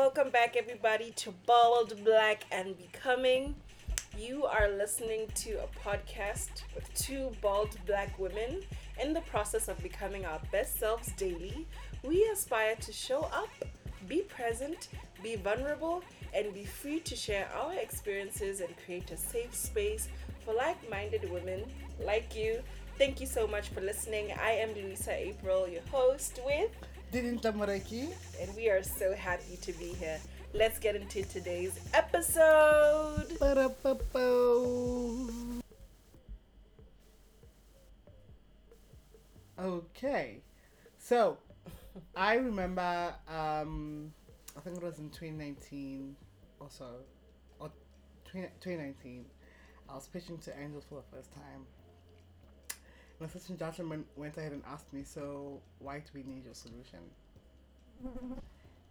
Welcome back, everybody, to Bald, Black, and Becoming. You are listening to a podcast with two bald black women in the process of becoming our best selves daily. We aspire to show up, be present, be vulnerable, and be free to share our experiences and create a safe space for like minded women like you. Thank you so much for listening. I am Louisa April, your host, with Didi Tamaraki? and we are so happy to be here. Let's get into today's episode. Ba-da-ba-bo. Okay, so I remember, um, I think it was in 2019 or so, or 20, 2019. I was pitching to Angels for the first time. My assistant gentleman went ahead and asked me, "So why do we need your solution?"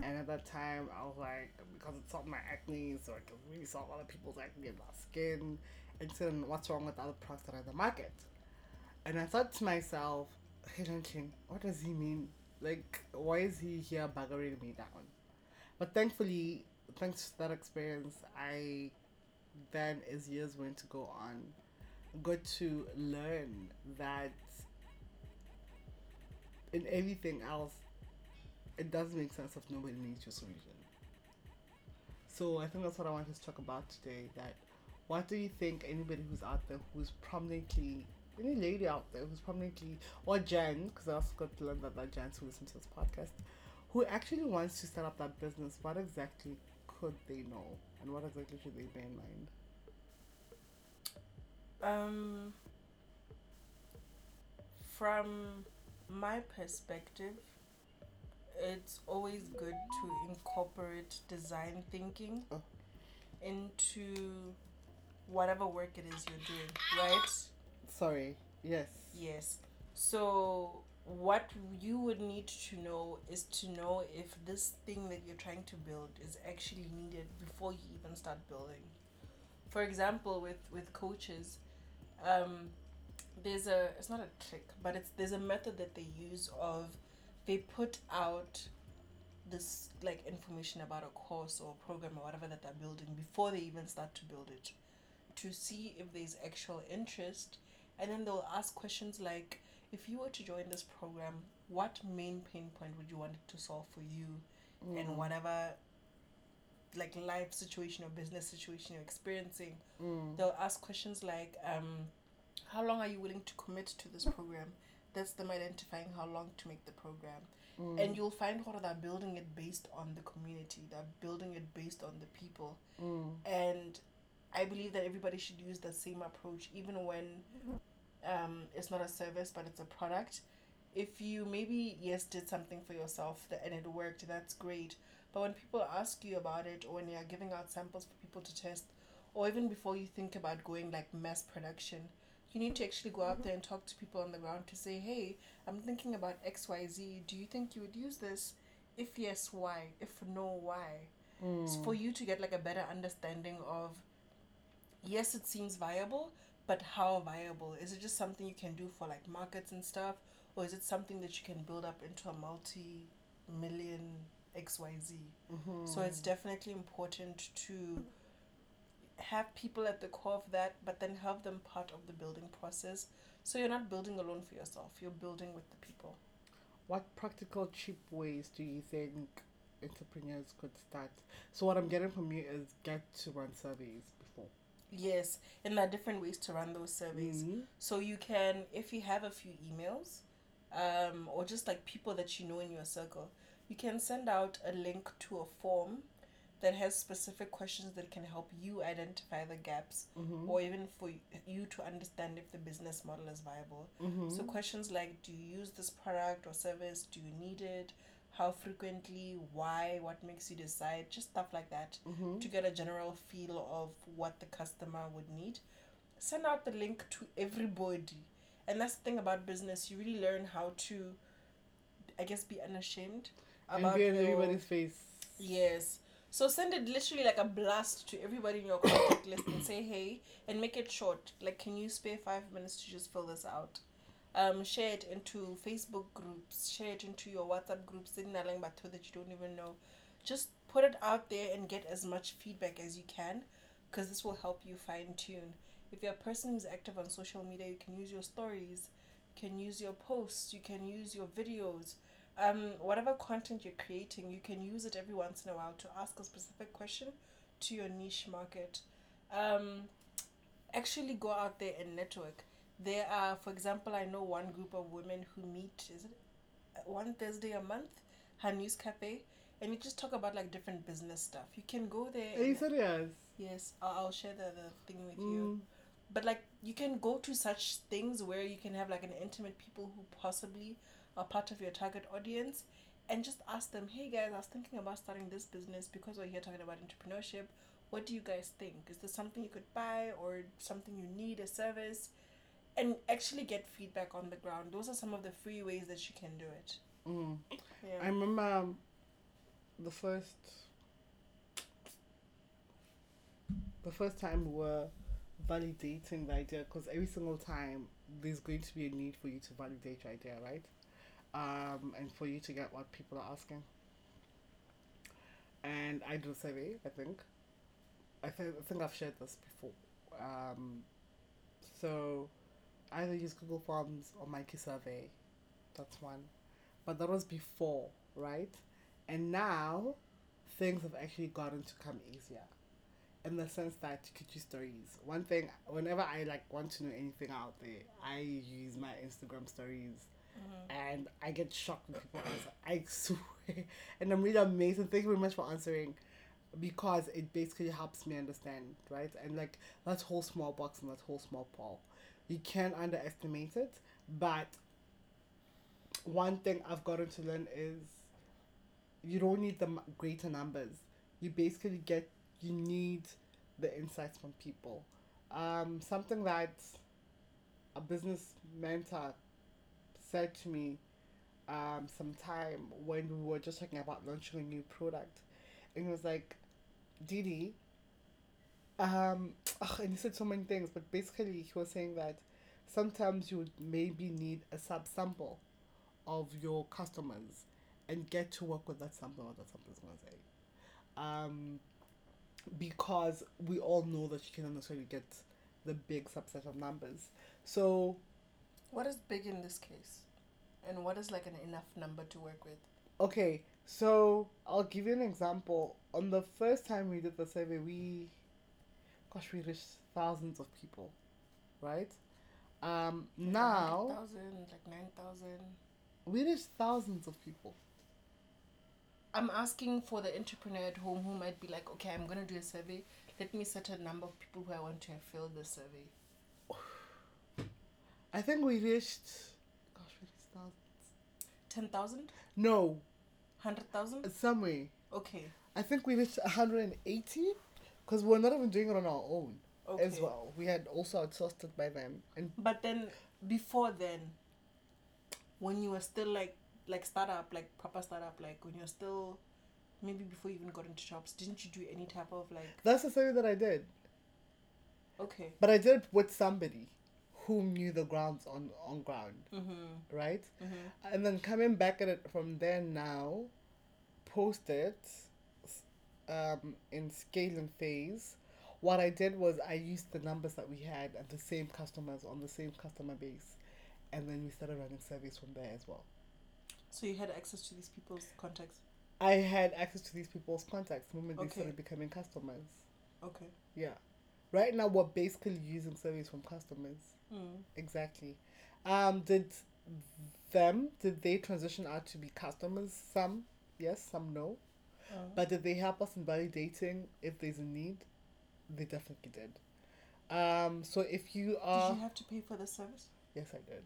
And at that time, I was like, because it solved my acne, so I can really solve other people's acne and my skin. And so, then what's wrong with the other products that are in the market? And I thought to myself, hey, Lanchin, what does he mean? Like, why is he here buggering me down? But thankfully, thanks to that experience, I then, as years went to go on, got to learn that in everything else, it does make sense if nobody needs your solution. So I think that's what I want to talk about today. That what do you think anybody who's out there who's prominently any lady out there who's prominently or Jen, because I also got to learn that that Jen who listens to this podcast, who actually wants to start up that business, what exactly could they know and what exactly should they bear in mind? Um, from my perspective, it's always good to incorporate design thinking Oh. into whatever work it is you're doing, right? Sorry. Yes. Yes. So what you would need to know is to know if this thing that you're trying to build is actually needed before you even start building. For example, with with coaches, um, there's a it's not a trick, but it's there's a method that they use of they put out this like information about a course or program or whatever that they're building before they even start to build it to see if there's actual interest and then they'll ask questions like if you were to join this program what main pain point would you want it to solve for you Mm. and whatever like life situation or business situation you're experiencing Mm. they'll ask questions like um how long are you willing to commit to this program that's them identifying how long to make the program Mm. and you'll find how they're building it based on the community they're building it based on the people Mm. and I believe that everybody should use the same approach, even when um, it's not a service but it's a product. If you maybe yes did something for yourself that, and it worked, that's great. But when people ask you about it, or when you're giving out samples for people to test, or even before you think about going like mass production, you need to actually go out there and talk to people on the ground to say, hey, I'm thinking about X Y Z. Do you think you would use this? If yes, why? If no, why? It's Mm. for you to get like a better understanding of yes it seems viable but how viable is it just something you can do for like markets and stuff or is it something that you can build up into a multi-million xyz Mhm. so it's definitely important to have people at the core of that but then have them part of the building process so you're not building alone for yourself you're building with the people What practical, cheap ways do you think entrepreneurs could start? So, what I'm getting from you is get to run surveys before. yes and there are different ways to run those surveys Mhm. So you can, if you have a few emails, um, or just like people that you know in your circle, you can send out a link to a form that has specific questions that can help you identify the gaps, Mhm. or even for you to understand if the business model is viable. Mhm. So questions like, do you use this product or service? Do you need it? How frequently? Why? What makes you decide? Just stuff like that Mhm. to get a general feel of what the customer would need. Send out the link to everybody. And that's the thing about business. You really learn how to, I guess, be unashamed and about be in your- everybody's face. Yes. So send it literally like a blast to everybody in your contact list and say, hey, and make it short. Like, can you spare five minutes to just fill this out? Um, share it into Facebook groups, share it into your WhatsApp groups, signaling but to that you don't even know. just put it out there and get as much feedback as you can because this will help you fine tune. If you're a person who's active on social media, you can use your stories, you can use your posts, you can use your videos. Um, whatever content you're creating, you can use it every once in a while to ask a specific question to your niche market. Um, actually go out there and network. There are, for example, I know one group of women who meet, is it one Thursday a month, her news cafe, and we just talk about like different business stuff. You can go there. Are you serious? yes, I'll, I'll share the, the thing with Mm. you. But like, you can go to such things where you can have like an intimate people who possibly are part of your target audience, and just ask them, hey guys, I was thinking about starting this business because we're here talking about entrepreneurship. What do you guys think? Is this something you could buy or something you need, a service? And actually get feedback on the ground. Those are some of the free ways that you can do it. Mm. Yeah. I remember um, the first the first time we were validating the idea because every single time there's going to be a need for you to validate your idea, right? Um, and for you to get what people are asking. And I did a survey, I think. I think I think I've shared this before. Um, so either use Google Forms or Mikey Survey. That's one. But that was before, right? And now things have actually gotten to come easier. In the sense that you could use stories. One thing whenever I like want to know anything out there, I use my Instagram stories Mhm. and I get shocked when people answer. I swear. And I'm really amazed and thank you very much for answering because it basically helps me understand, right? And like that whole small box and that whole small poll. You can't underestimate it, but one thing I've gotten to learn is you don't need the greater numbers. You basically get, you need the insights from people. Um, something that a business mentor said to me um, sometime when we were just talking about launching a new product. And he was like, Didi, um, and he said so many things, but basically he was saying that sometimes you maybe need a sub sample of your customers and get to work with that sample, what that sample is going to say. Um, because we all know that you cannot necessarily get the big subset of numbers. So What is big in this case? And what is like an enough number to work with? Okay, so I'll give you an example. On the first time we did the survey, we, gosh, we reached thousands of people, right? Um, now thousand, like nine thousand. we reached thousands of people. I'm asking for the entrepreneur at home who might be like, okay, I'm gonna do a survey. Let me set a number of people who I want to have filled the survey. I think we reached, gosh, we reached thousands. Ten thousand, No, hundred thousand. Uh, somewhere. Okay, I think we reached 180 because we're not even doing it on our own okay. as well. We had also outsourced it by them. And But then before then, when you were still like like startup, like proper startup, like when you're still maybe before you even got into shops, didn't you do any type of like that's the thing that I did. okay. But I did it with somebody who knew the grounds on, on ground, Mm-hmm. right? Mm-hmm. And then coming back at it from there now, post it um, in scale and phase. What I did was I used the numbers that we had and the same customers on the same customer base, and then we started running surveys from there as well. So you had access to these people's contacts. I had access to these people's contacts the moment they Okay. started becoming customers. Okay. Yeah. Right now, we're basically using surveys from customers. Mm. Exactly. Um, did them did they transition out to be customers? Some yes, some no. Uh, But did they help us in validating if there's a need? They definitely did. Um, so if you are did you have to pay for the service? yes, I did.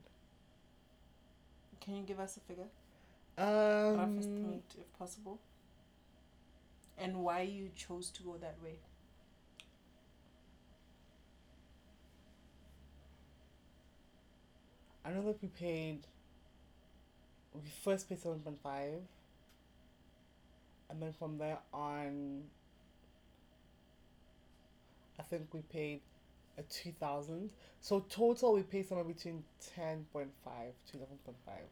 Can you give us a figure? rough Um, estimate if possible and why you chose to go that way I know that we paid. We first paid seven point five, and then from there on, I think we paid a two thousand. So total, we paid somewhere between ten point five to eleven point five.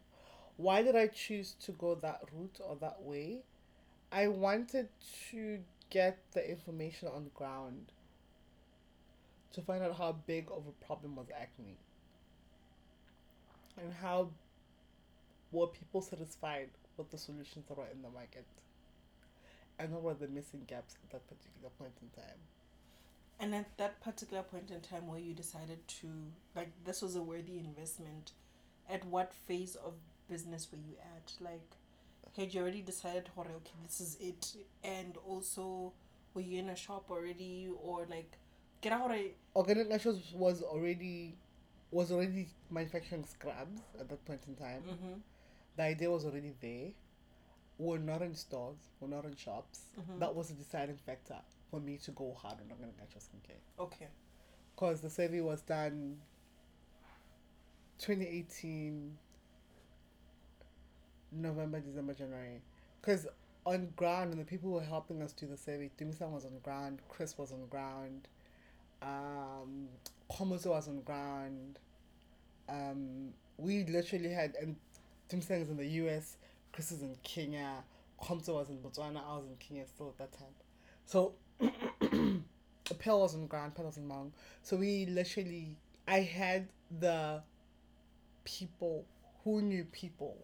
Why did I choose to go that route or that way? I wanted to get the information on the ground to find out how big of a problem was acne and how were people satisfied with the solutions that were in the market and what were the missing gaps at that particular point in time. And at that particular point in time where you decided to, like, this was a worthy investment, at what phase of business were you at? Like, had you already decided, okay, this is it? And also, were you in a shop already? Or, like, get out of Organic Naturals was already was already manufacturing scrubs at that point in time. Mm-hmm. The idea was already there. We're not in stores, we're not in shops. Mhm. That was a deciding factor for me to go hard on organic natural skincare. Okay. Because the survey was done 2018, November, December, January. Because on ground, and the people who were helping us do the survey, Dimisan was on ground, Chris was on ground, um, Komozo was on ground. Um, we literally had, and Dimisan is in the US, Chris is in Kenya, Komzo was in Botswana, I was in Kenya still at that time. So, Pearl was on ground, Pearl was in Mount. So we literally, I had the people who knew people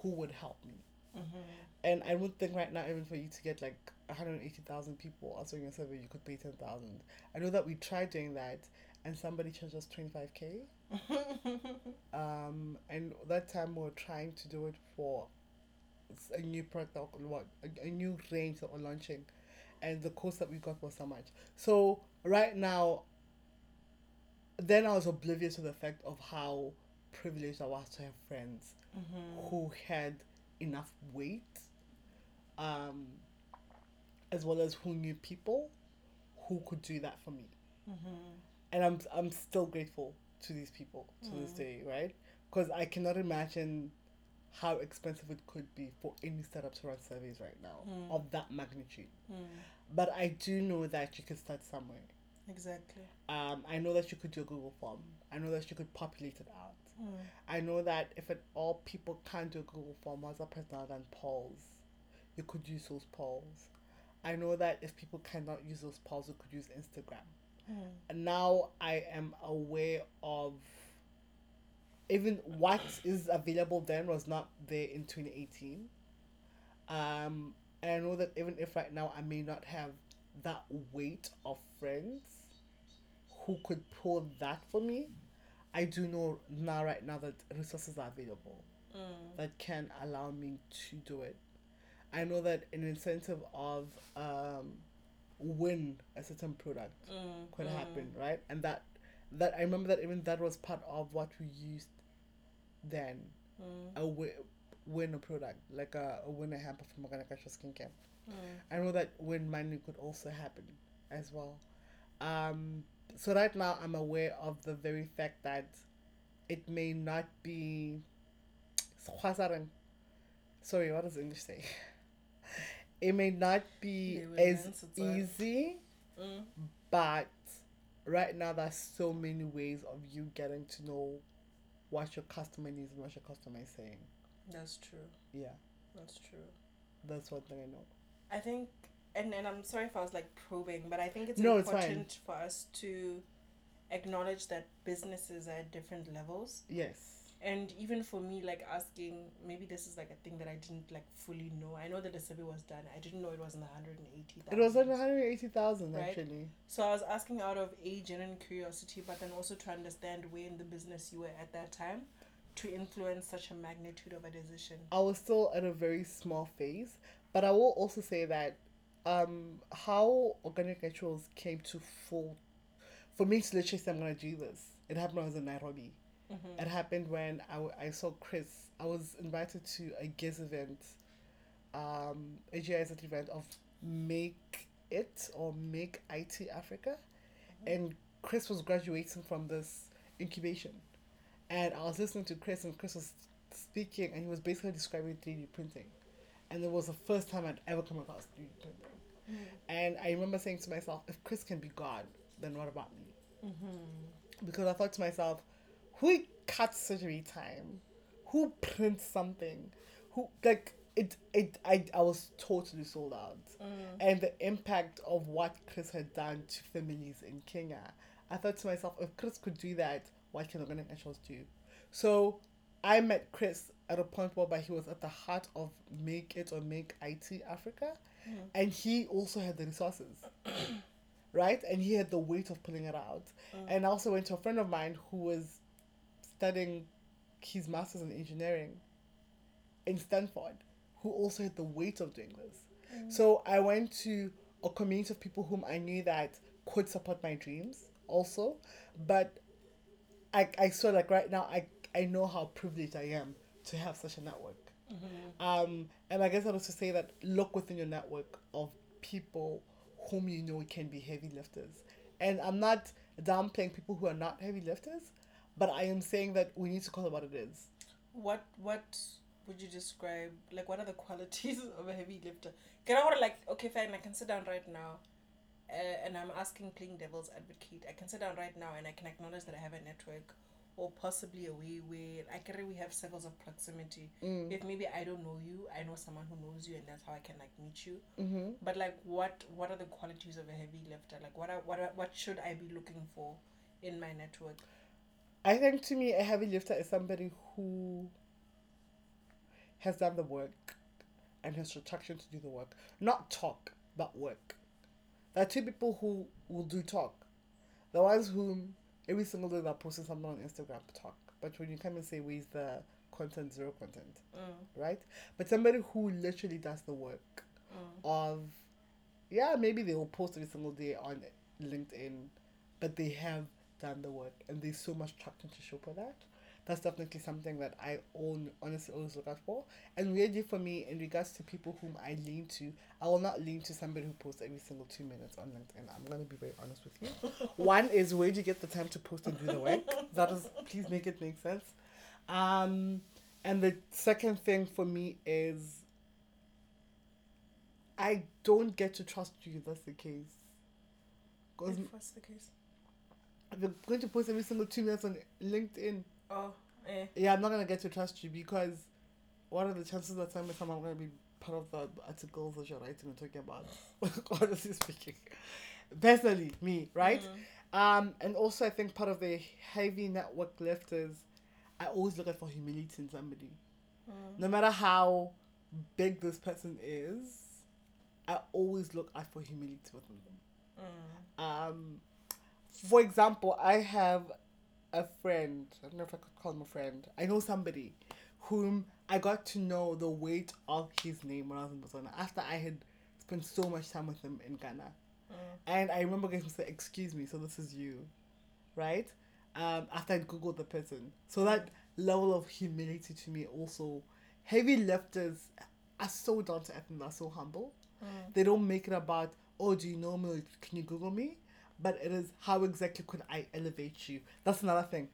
who would help me. Mm-hmm. And I would think right now, even for you to get like 180,000 people answering your survey, you could pay 10,000. I know that we tried doing that and somebody charged us 25k. Um, and that time we were trying to do it for a new product that we- what a, a new range that we're launching, and the cost that we got was so much. So right now, then I was oblivious to the fact of how privileged I was to have friends mm-hmm. who had enough weight, um, as well as who knew people who could do that for me Mm-hmm. And I'm I'm still grateful to these people to this Mm. day, right? Because I cannot imagine how expensive it could be for any startup to run surveys right now Mm. of that magnitude. Mm. But I do know that you could start somewhere. Exactly. Um, I know that you could do a Google form. I know that you could populate it out. Mm. I know that if at all people can't do a Google form, what's a personal than polls, you could use those polls. I know that if people cannot use those polls, you could use Instagram. Mm. And now I am aware of even what is available then was not there in 2018. Um, and I know that even if right now I may not have that weight of friends who could pull that for me, I do know now, right now, that resources are available Mm. that can allow me to do it. I know that an incentive of um, win a certain product Mm. could Mm. happen, right? And that that I remember that even that was part of what we used then. Mm. A wi- win a product, like a, a win a hamper from Organic Natural Skincare. Mm. I know that win money could also happen as well. Um, so right now I'm aware of the very fact that it may not be sorry, what does English say? It may not be as it's easy Mm. but right now, there's so many ways of you getting to know what your customer needs and what your customer is saying. That's true. Yeah, That's true. that's one thing I know. I think, and, and I'm sorry if I was like probing, but I think it's No, it's important for us to acknowledge that businesses are at different levels. Yes. And even for me, like asking, maybe this is like a thing that I didn't like fully know. I know that the survey was done. I didn't know it was in the 180. It was like 180,000 Right. actually. So I was asking out of a genuine curiosity, but then also to understand where in the business you were at that time to influence such a magnitude of a decision. I was still at a very small phase, but I will also say that um, how organic naturals came to full, for me to literally say I'm gonna do this. It happened when I was in Nairobi. Mm-hmm. It happened when I, w- I saw Chris. I was invited to a GIZ event, um, a GIZ event of Make It or Make IT Africa. And Chris was graduating from this incubation. And I was listening to Chris, and Chris was speaking, and he was basically describing 3D printing. And it was the first time I'd ever come across 3D printing. And I remember saying to myself, if Chris can be God, then what about me? Mm-hmm. because I thought to myself, who cuts surgery time? Who prints something? Who like it it I, I was totally sold out. Mm. And the impact of what Chris had done to families in Kenya, I thought to myself, if Chris could do that, what can Organic Naturals do? So I met Chris at a point whereby he was at the heart of Make It or Make IT Africa, mm. and he also had the resources. right? And he had the weight of pulling it out. Mm. And I also went to a friend of mine who was studying his master's in engineering in Stanford, who also had the weight of doing this. So I went to a community of people whom I knew that could support my dreams also. But I, I saw like right now I, I know how privileged I am to have such a network. Um, and I guess I was to say that look within your network of people whom you know can be heavy lifters. And I'm not downplaying people who are not heavy lifters, but I am saying that we need to call it what it is. What what would you describe? Like, what are the qualities of a heavy lifter? Can I order like okay, fine. I can sit down right now, uh, and I'm asking playing devil's advocate. I can sit down right now and I can acknowledge that I have a network, or possibly a way where I can we have circles of proximity. If maybe I don't know you, I know someone who knows you, and that's how I can like meet you. Mm-hmm. But like, what what are the qualities of a heavy lifter? Like, what are, what are, what should I be looking for in my network? I think to me, a heavy lifter is somebody who has done the work and has attraction to do the work. Not talk, but work. There are two people who will do talk. The ones whom every single day they're posting something on Instagram talk. But when you come and say, where's the content, zero content, Mm, right? But somebody who literally does the work mm, of, yeah, maybe they will post every single day on LinkedIn, but they have done the work and there's so much traction to show for that. That's definitely something that I own, honestly always look out for. And weirdly for me, in regards to people whom I lean to, I will not lean to somebody who posts every single two minutes on LinkedIn. I'm gonna be very honest with you. One is where do you get the time to post and do the work? That is, please make it make sense. Um, and the second thing for me is I don't get to trust you. That's the case. Because If what's the case? You're going to post every single two minutes on LinkedIn, Oh, eh. yeah, I'm not gonna get to trust you because what are the chances that time I'm gonna be part of the articles that you're writing and talking about? Honestly speaking, personally, me, right? Mm, Um, and also I think part of the heavy network lifters, I always look for humility in somebody. mm, No matter how big this person is, I always look out for humility within them. mm, Um, for example, I have a friend. I don't know if I could call him a friend. I know somebody whom I got to know the weight of his name when I was in Botswana after I had spent so much time with him in Ghana. mm, And I remember getting to say, "Excuse me, so this is you," right? Um, after I googled the person, so that level of humility to me also. Heavy lifters are so down to earth and they're so humble mm. they don't make it about oh do you know me can you google me but it is how exactly could i elevate you that's another thing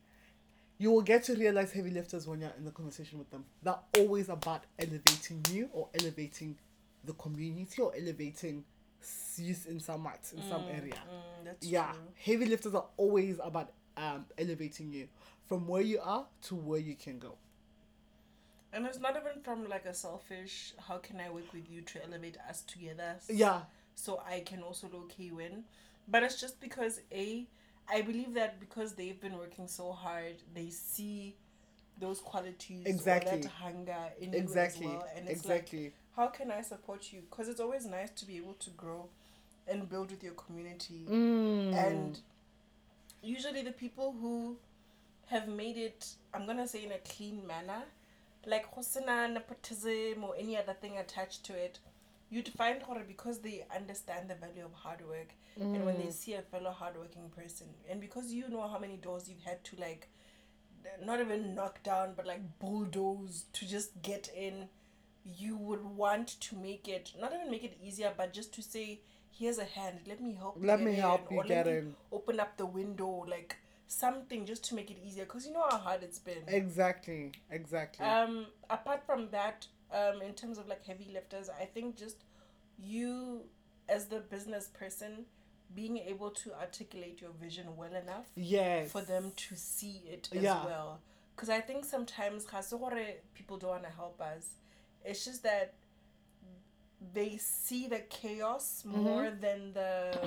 you will get to realize heavy lifters when you're in the conversation with them they're always about elevating you or elevating the community or elevating youth in some in some Mm, area mm, yeah true. heavy lifters are always about um, elevating you from where you are to where you can go And it's not even from like a selfish, how can I work with you to elevate us together? yeah So I can also key win. But it's just because A, I believe that because they've been working so hard, they see those qualities Exactly. that hunger in exactly you as well. And it's like, how can I support you? Because it's always nice to be able to grow and build with your community. Mm. And usually the people who have made it, I'm gonna say in a clean manner, like Hosina, nepotism, or any other thing attached to it, you'd find horror because they understand the value of hard work. And when Mm. they see a fellow hardworking person, and because you know how many doors you've had to like, not even knock down, but like bulldoze to just get in, you would want to make it, not even make it easier, but just to say, here's a hand, let me help you let me in," help you or get in open up the window, like something just to make it easier, because you know how hard it's been. Exactly, exactly. Um, apart from that, um, in terms of like heavy lifters, I think just you as the business person being able to articulate your vision well enough yes. for them to see it as Yeah. well. Because I think sometimes people don't want to help us. It's just that they see the chaos Mm-hmm. more than the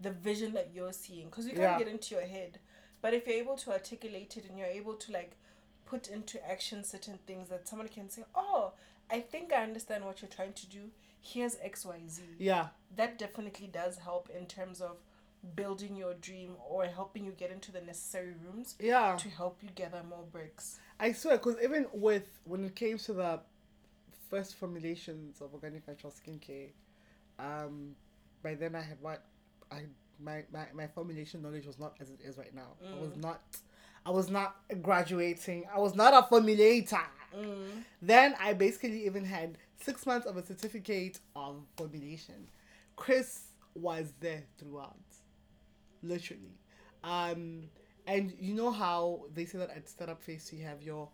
the vision that you're seeing because you can't Yeah. get into your head but if you're able to articulate it and you're able to like put into action certain things that someone can say oh i think i understand what you're trying to do here's xyz Yeah. that definitely does help in terms of building your dream or helping you get into the necessary rooms Yeah. to help you gather more bricks I swear, because even with when it came to the first formulations of organic natural skincare, um, by then I had what I my, my my formulation knowledge was not as it is right now. I was not. I was not graduating. I was not a formulator. mm. Then I basically even had six months of a certificate of formulation. Chris was there throughout, literally. Um, and you know how they say that at Startup phase you have your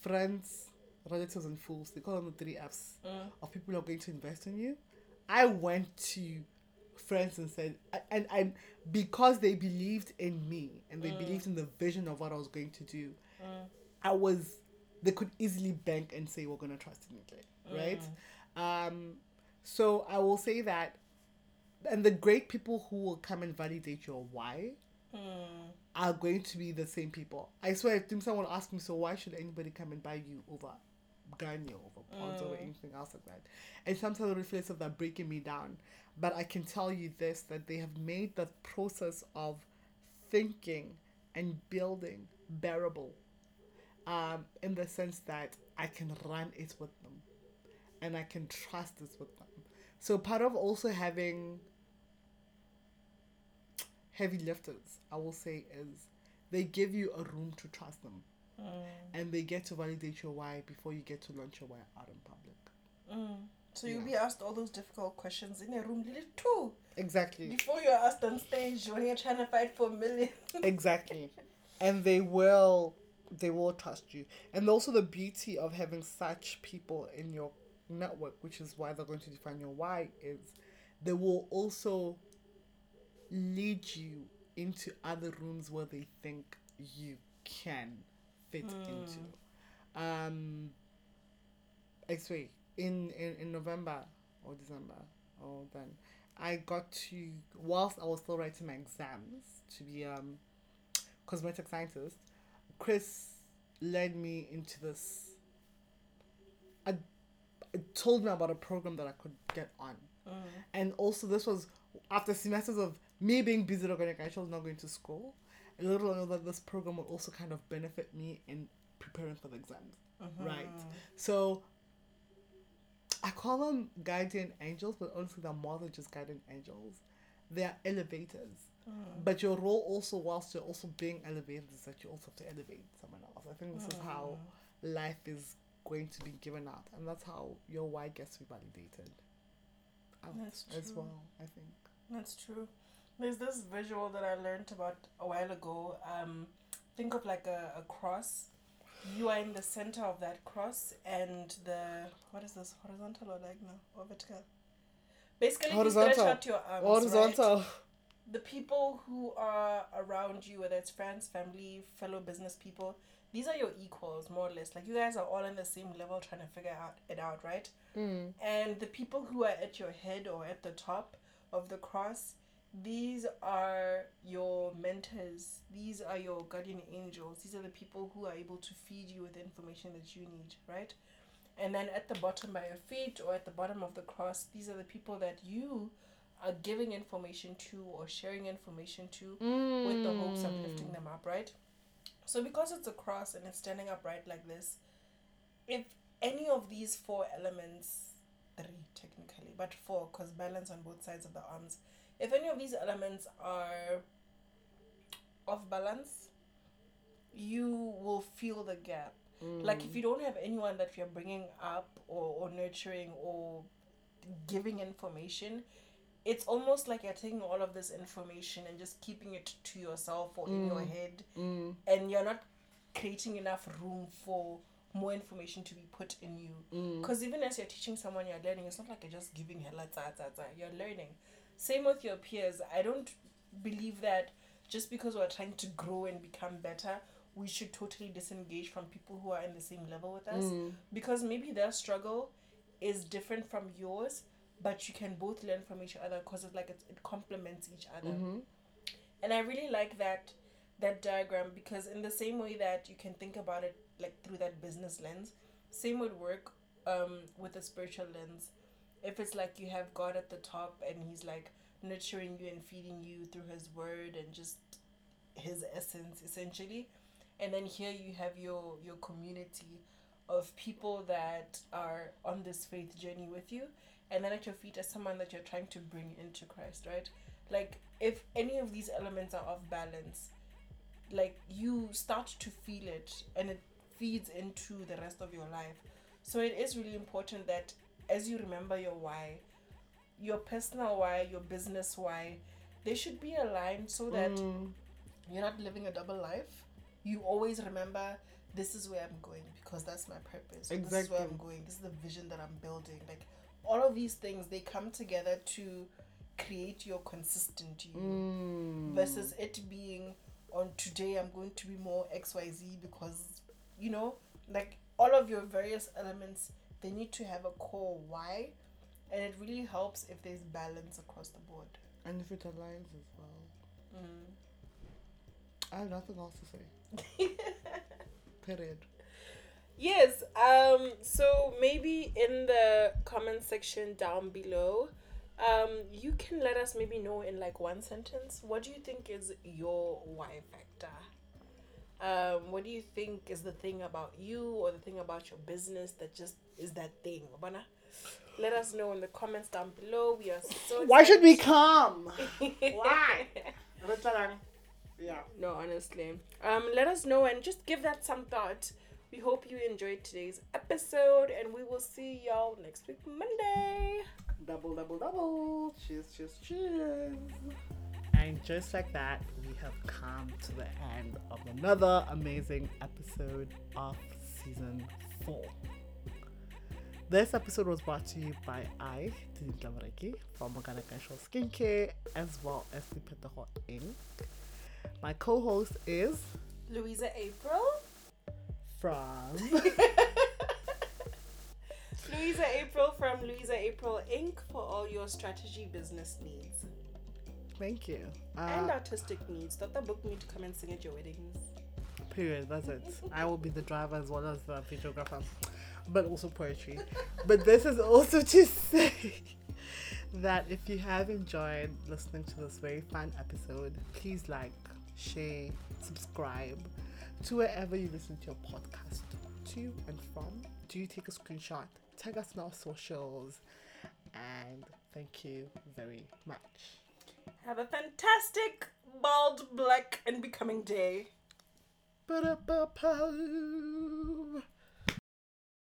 friends, relatives, and fools. They call them the three Fs Mm. of people who are going to invest in you. I went to friends and said, and and because they believed in me and they believed in the vision of what I was going to do, Mm. I was they could easily bank and say we're gonna trust in it, right? Um, so I will say that, and the great people who will come and validate your why Mm. are going to be the same people. I swear, if someone will ask me, so why should anybody come and buy you over Garnier, over Pond's, or anything else like that? And sometimes it reflects of that breaking me down. But I can tell you this that they have made the process of thinking and building bearable um, in the sense that I can run it with them and I can trust this with them. So part of also having heavy lifters, I will say, is they give you a room to trust them Mm. and they get to validate your why before you get to launch your why out in public. Mm. So you'll be asked all those difficult questions in a room, little too, Exactly. before you're asked on stage when you're trying to fight for a million. exactly and they will they will trust you and also the beauty of having such people in your network which is why they're going to define your why is they will also lead you into other rooms where they think you can fit into. Um actually in, in in november or december or then i got to whilst i was still writing my exams to be um cosmetic scientist chris led me into this I, it told me about a program that i could get on. Mm. and also this was after semesters of me being busy organic actually not going to school a little I know that this program will also kind of benefit me in preparing for the exams. Right. So i call them guardian angels but honestly they're more than just guardian angels. They are elevators. Mm. but your role also whilst you're also being elevated is that you also have to elevate someone else. I think this is how life is going to be given out. And that's how your why gets to be validated out That's as well i think. That's true. There's this visual that I learned about a while ago. Um, think of like a, a cross. You are in the center of that cross, and the what is this horizontal or diagonal or vertical? Basically, if you Horizontal. stretch out your arms. horizontal Right? The people who are around you, whether it's friends, family, fellow business people, these are your equals, more or less. Like you guys are all on the same level, trying to figure out it out, right? mm. And the people who are at your head or at the top of the cross, these are your mentors. These are your guardian angels. These are the people who are able to feed you with the information that you need, right? And then at the bottom by your feet or at the bottom of the cross, these are the people that you are giving information to or sharing information to with the hopes of lifting mm. them up, right? So because it's a cross and it's standing upright like this, if any of these four elements, three technically, but four because balance on both sides of the arms, if any of these elements are off balance, you will feel the gap. Like if you don't have anyone that you're bringing up or, or nurturing or giving information, it's almost like you're taking all of this information and just keeping it to yourself or in your head Mm. and you're not creating enough room for more information to be put in you Mm. because even as you're teaching someone you're learning it's not like you're just giving hella ta ta ta you're learning same with your peers i don't believe that just because we're trying to grow and become better we should totally disengage from people who are in the same level with us Mm. because maybe their struggle is different from yours but you can both learn from each other because it's like it, it complements each other Mm-hmm. and i really like that that diagram because in the same way that you can think about it like through that business lens same would work um with a spiritual lens if it's like you have god at the top and he's like nurturing you and feeding you through his word and just his essence essentially. And then here you have your your community of people that are on this faith journey with you and then at your feet is someone that you're trying to bring into christ right? Like if any of these elements are off balance like you start to feel it and it feeds into the rest of your life. So it is really important that as you remember your why your personal why your business why they should be aligned so that Mm. you're not living a double life. You always remember this is where I'm going because that's my purpose. or This is where I'm going. This is the vision that I'm building. Like all of these things, they come together to create your consistent you Mm. versus it being on today I'm going to be more XYZ because you know, like all of your various elements, they need to have a core why and it really helps if there's balance across the board. And if it aligns as well. Mm. I have nothing else to say. Period. Yes. Um. So maybe in the comment section down below, um, you can let us maybe know in like one sentence what do you think is your why factor. Um, what do you think is the thing about you or the thing about your business that just is that thing, Obana? Let us know in the comments down below. We are so. Why should we come? Why? yeah. No, honestly. Um, let us know and just give that some thought. We hope you enjoyed today's episode, and we will see y'all next week, Monday. Double, double, double. Cheers, cheers, cheers. And just like that, we have come to the end of another amazing episode of season four. This episode was brought to you by I, Didi Glamareki, from Organic Natural Skincare, as well as the Petaho Inc. My co host is Louisa April. from. Louisa April from Louisa April Inc. for all your strategy business needs Thank you. and Uh, artistic needs. Dr. Book me to come and sing at your weddings. Period. That's it. I will be the driver as well as the videographer, but also poetry. But this is also to say that if you have enjoyed listening to this very fun episode, please like, share, subscribe to wherever you listen to your podcast to and from. Do you take a screenshot? Tag us on our socials, and thank you very much. Have a fantastic, bald, black, and becoming day. Ba-da-ba-ba.